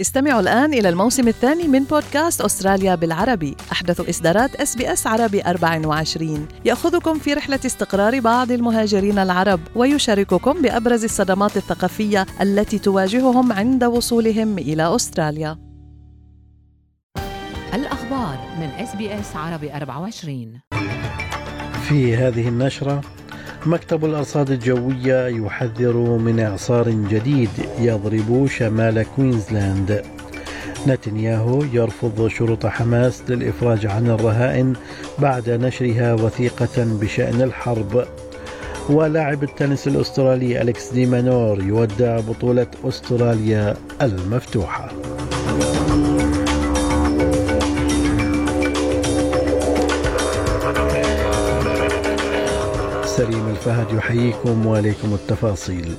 استمعوا الآن إلى الموسم الثاني من بودكاست أستراليا بالعربي. أحدث إصدارات إس بي إس عربي 24 يأخذكم في رحلة استقرار بعض المهاجرين العرب ويشارككم بأبرز الصدمات الثقافية التي تواجههم عند وصولهم إلى أستراليا. الأخبار من إس بي إس عربي 24 في هذه النشرة مكتب الأرصاد الجوية يحذر من إعصار جديد يضرب شمال كوينزلاند. نتنياهو يرفض شروط حماس للإفراج عن الرهائن بعد نشرها وثيقة بشأن الحرب. ولاعب التنس الأسترالي أليكس دي مانور يودع بطولة أستراليا المفتوحة. الفهد يحييكم وعليكم التفاصيل.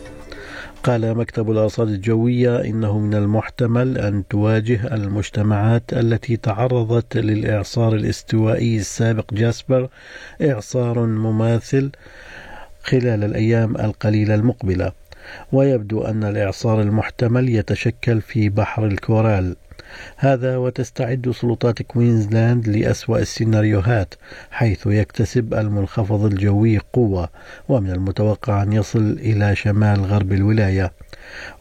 قال مكتب الأرصاد الجوية إنه من المحتمل أن تواجه المجتمعات التي تعرضت للإعصار الاستوائي السابق جاسبر إعصار مماثل خلال الأيام القليلة المقبلة. ويبدو أن الإعصار المحتمل يتشكل في بحر الكورال. هذا وتستعد سلطات كوينزلاند لأسوأ السيناريوهات حيث يكتسب المنخفض الجوي قوة ومن المتوقع أن يصل إلى شمال غرب الولاية.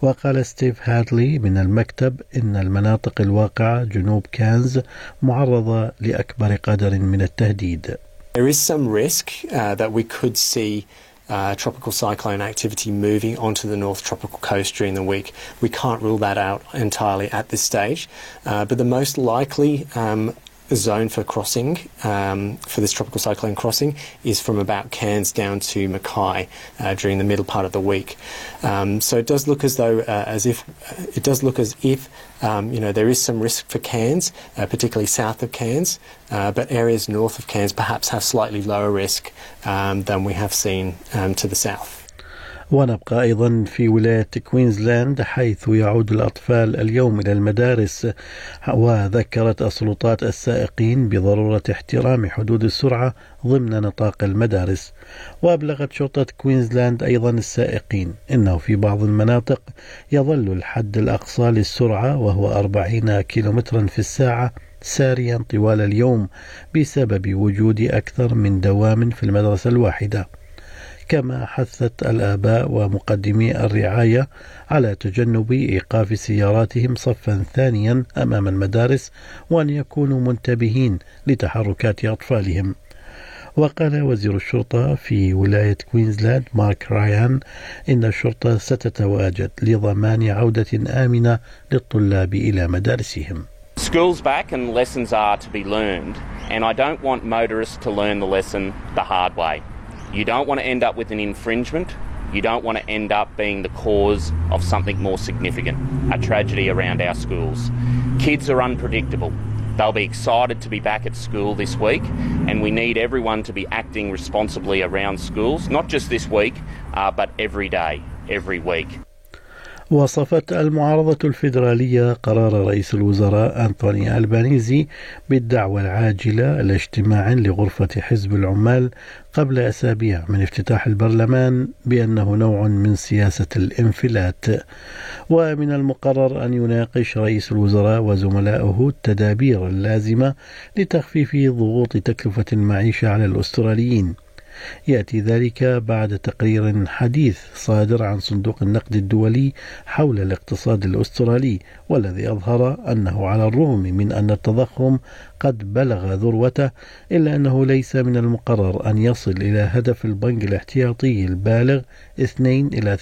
وقال ستيف هادلي من المكتب إن المناطق الواقعة جنوب كانز معرضة لأكبر قدر من التهديد. There is some risk uh, that we could see uh, tropical cyclone activity moving onto the north tropical coast during the week. We can't rule that out entirely at this stage, uh, but the most likely um, zone for crossing um, for this tropical cyclone crossing is from about Cairns down to Mackay uh, during the middle part of the week. Um, so it does look as though uh, as if it does look as if um, you know there is some risk for Cairns, uh, particularly south of Cairns, uh, but areas north of Cairns perhaps have slightly lower risk um, than we have seen um, to the south. ونبقى أيضا في ولاية كوينزلاند حيث يعود الأطفال اليوم إلى المدارس. وذكرت السلطات السائقين بضرورة احترام حدود السرعة ضمن نطاق المدارس. وأبلغت شرطة كوينزلاند أيضا السائقين إنه في بعض المناطق يظل الحد الأقصى للسرعة وهو 40 كيلومترا في الساعة ساريا طوال اليوم بسبب وجود أكثر من دوام في المدرسة الواحدة. كما حثت الآباء ومقدمي الرعاية على تجنب إيقاف سياراتهم صفا ثانيا أمام المدارس وأن يكونوا منتبهين لتحركات أطفالهم وقال وزير الشرطة في ولاية كوينزلاند مارك رايان إن الشرطة ستتواجد لضمان عودة آمنة للطلاب إلى مدارسهم School's back and lessons are to be learned, and I don't want motorists to learn the lesson the hard way. You don't want to end up with an infringement. You don't want to end up being the cause of something more significant, a tragedy around our schools. Kids are unpredictable. They'll be excited to be back at school this week, and we need everyone to be acting responsibly around schools, not just this week, uh, but every day, every week. وصفت المعارضة الفيدرالية قرار رئيس الوزراء أنطوني ألبانيزي بالدعوة العاجلة لاجتماع لغرفة حزب العمال قبل أسابيع من افتتاح البرلمان بأنه نوع من سياسة الانفلات. ومن المقرر أن يناقش رئيس الوزراء وزملائه التدابير اللازمة لتخفيف ضغوط تكلفة المعيشة على الأستراليين. يأتي ذلك بعد تقرير حديث صادر عن صندوق النقد الدولي حول الاقتصاد الأسترالي والذي أظهر أنه على الرغم من أن التضخم قد بلغ ذروته إلا أنه ليس من المقرر أن يصل إلى هدف البنك الاحتياطي البالغ 2 إلى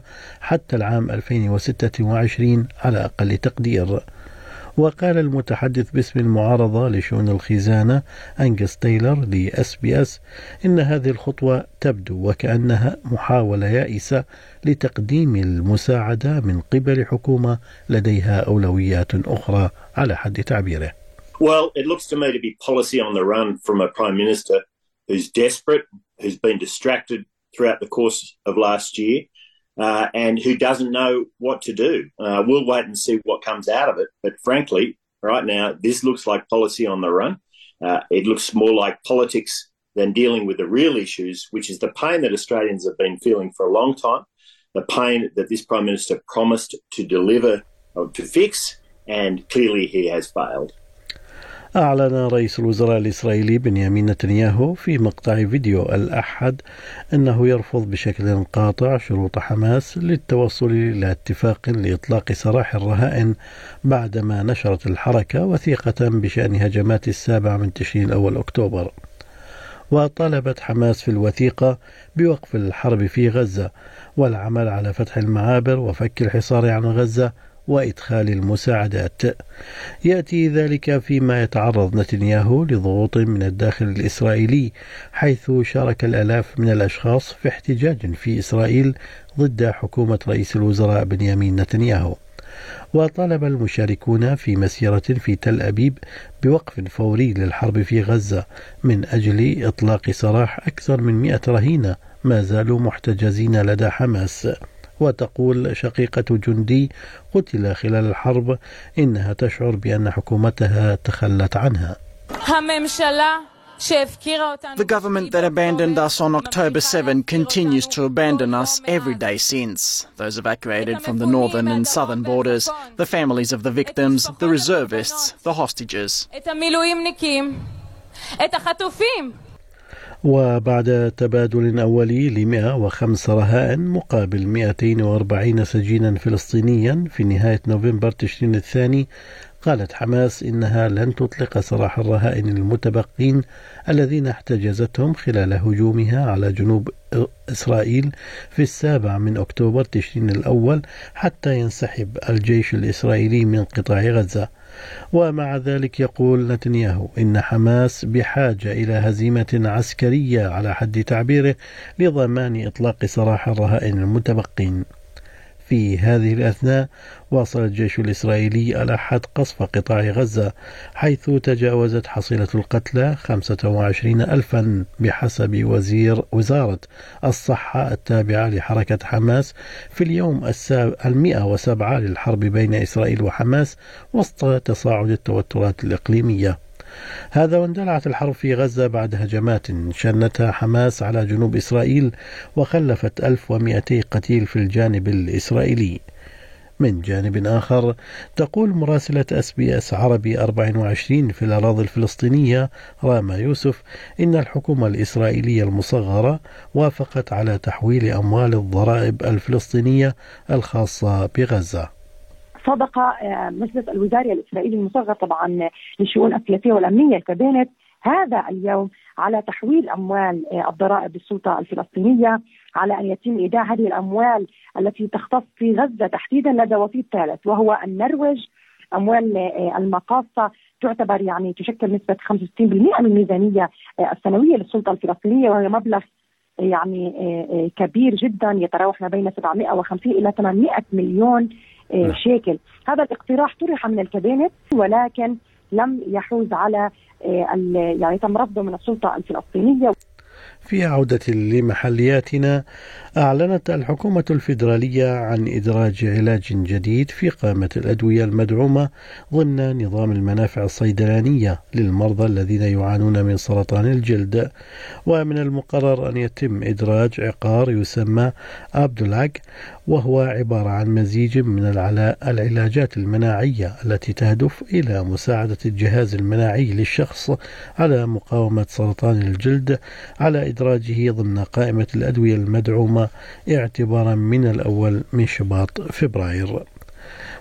3% حتى العام 2026 على أقل تقدير. وقال المتحدث باسم المعارضة لشؤون الخزانة أنجس تايلر لأس بي أس إن هذه الخطوة تبدو وكأنها محاولة يائسة لتقديم المساعدة من قبل حكومة لديها أولويات أخرى على حد تعبيره. Well, it looks to me to be policy on the run from a prime minister who's desperate, who's been distracted throughout the course of last year, uh, and who doesn't know what to do. Uh, we'll wait and see what comes out of it. But frankly, right now, this looks like policy on the run. Uh, it looks more like politics than dealing with the real issues, which is the pain that Australians have been feeling for a long time, the pain that this Prime Minister promised to deliver to fix, and clearly he has failed. أعلن رئيس الوزراء الإسرائيلي بنيامين نتنياهو في مقطع فيديو الأحد أنه يرفض بشكل قاطع شروط حماس للتوصل إلى اتفاق لإطلاق سراح الرهائن بعدما نشرت الحركة وثيقة بشأن هجمات السابع من تشرين الأول أكتوبر. وطالبت حماس في الوثيقة بوقف الحرب في غزة والعمل على فتح المعابر وفك الحصار عن غزة وإدخال المساعدات. يأتي ذلك فيما يتعرض نتنياهو لضغوط من الداخل الإسرائيلي حيث شارك الآلاف من الأشخاص في احتجاج في إسرائيل ضد حكومة رئيس الوزراء بنيامين نتنياهو. وطالب المشاركون في مسيرة في تل أبيب بوقف فوري للحرب في غزة من أجل إطلاق سراح أكثر من مئة رهينة ما زالوا محتجزين لدى حماس. وتقول شقيقة جندي قتل خلال الحرب إنها تشعر بأن حكومتها تخلت عنها The government that abandoned us on October 7 continues to abandon us every day since. Those evacuated from the northern and southern borders, the families of the victims, the reservists, the hostages. وبعد تبادل أولي ل 105 رهائن مقابل 240 سجينا فلسطينيا في نهاية نوفمبر تشرين الثاني قالت حماس إنها لن تطلق سراح الرهائن المتبقين الذين احتجزتهم خلال هجومها على جنوب إسرائيل في السابع من أكتوبر تشرين الأول حتى ينسحب الجيش الإسرائيلي من قطاع غزة. ومع ذلك يقول نتنياهو إن حماس بحاجة إلى هزيمة عسكرية على حد تعبيره لضمان إطلاق سراح الرهائن المتبقين. في هذه الأثناء واصل الجيش الإسرائيلي الأحد قصف قطاع غزة حيث تجاوزت حصيلة القتلى 25 ألفا بحسب وزير وزارة الصحة التابعة لحركة حماس في اليوم المئة وسبعة للحرب بين إسرائيل وحماس وسط تصاعد التوترات الإقليمية. هذا واندلعت الحرب في غزة بعد هجمات شنتها حماس على جنوب إسرائيل وخلفت 1200 قتيل في الجانب الإسرائيلي. من جانب آخر تقول مراسلة أس بي أس عربي 24 في الأراضي الفلسطينية راما يوسف إن الحكومة الإسرائيلية المصغرة وافقت على تحويل أموال الضرائب الفلسطينية الخاصة بغزة. صدق آه، مجلس الوزاري الإسرائيلي المصغر طبعا للشؤون السياسية والأمنية الكابينت هذا اليوم على تحويل أموال آه، الضرائب للسلطه الفلسطينية على أن يتم إيداع هذه الأموال التي تختص في غزة تحديدا لدى وسيط ثالث وهو النرويج أموال آه، المقاصة تعتبر يعني تشكل نسبة 65% من الميزانية السنوية للسلطة الفلسطينية وهي مبلغ يعني كبير جدا يتراوح ما بين 750 إلى 800 مليون. شاكل هذا الاقتراح طرح من الكابينت ولكن لم يحوز على آه، يعني تم رفضه من السلطة الفلسطينية. في عودة لمحلياتنا أعلنت الحكومة الفيدرالية عن إدراج علاج جديد في قائمة الأدوية المدعومة ضمن نظام المنافع الصيدلانية للمرضى الذين يعانون من سرطان الجلد. ومن المقرر أن يتم إدراج عقار يسمى أبدولاك وهو عبارة عن مزيج من العلاجات المناعية التي تهدف إلى مساعدة الجهاز المناعي للشخص على مقاومة سرطان الجلد على إدراجه ضمن قائمة الأدوية المدعومة اعتبارا من الأول من شباط فبراير.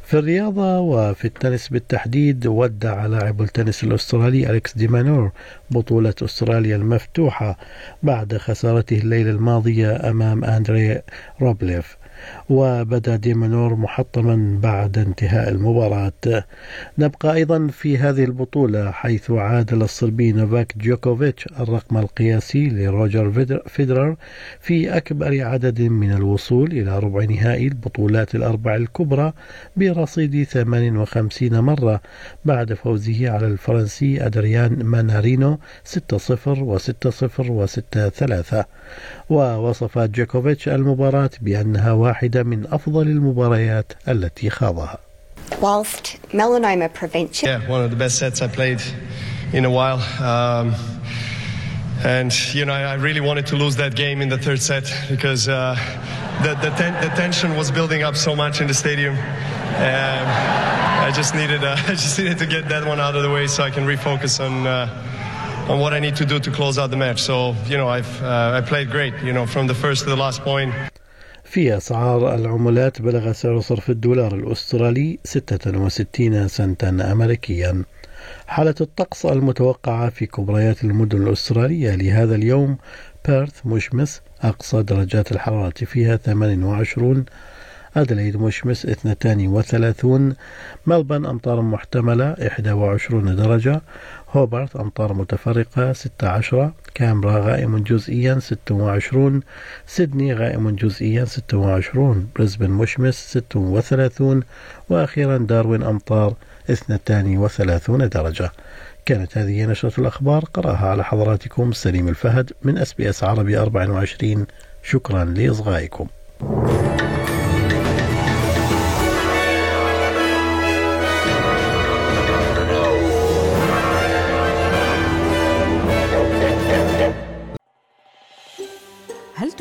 في الرياضة وفي التنس بالتحديد ودع لاعب التنس الأسترالي أليكس ديمانور بطولة أستراليا المفتوحة بعد خسارته الليلة الماضية أمام أندري روبليف. وبدأ ديمانور محطما بعد انتهاء المباراة. نبقى أيضا في هذه البطولة حيث عادل الصربي نوفاك جوكوفيتش الرقم القياسي لروجر فيدرر في أكبر عدد من الوصول إلى ربع نهائي البطولات الأربع الكبرى برصيد 58 مرة بعد فوزه على الفرنسي أدريان مانارينو 6-0 و6-0 و6-3 ووصف جوكوفيتش المباراة بأنها واحدة من أفضل المباريات التي خاضها. Whilst melanoma prevention. Yeah, one of the best sets I played in a while. Um, and, you know, I really wanted to lose that game in the third set because uh, the, the, ten, the tension was building up so much in the stadium. Um, I just needed uh, I just needed to get that one out of the way so I can refocus on uh, on what I need to do to close out the match. So you know I've uh, I played great. You know from the first to the last point. في أسعار العملات بلغ سعر صرف الدولار الأسترالي 66 سنتا أمريكيا حالة الطقس المتوقعة في كبريات المدن الأسترالية لهذا اليوم بيرث مشمس أقصى درجات الحرارة فيها 28 أدليد مشمس 32 ملبن أمطار محتملة 21 درجة هوبرت أمطار متفرقة 16 كامبرا غائم جزئيا 26 سيدني غائم جزئيا 26 بريسبن مشمس 36 وأخيرا داروين أمطار 32 درجة. كانت هذه نشرة الأخبار. قرأها على حضراتكم سليم الفهد من أس بي أس عربي 24 شكرا لإصغائكم.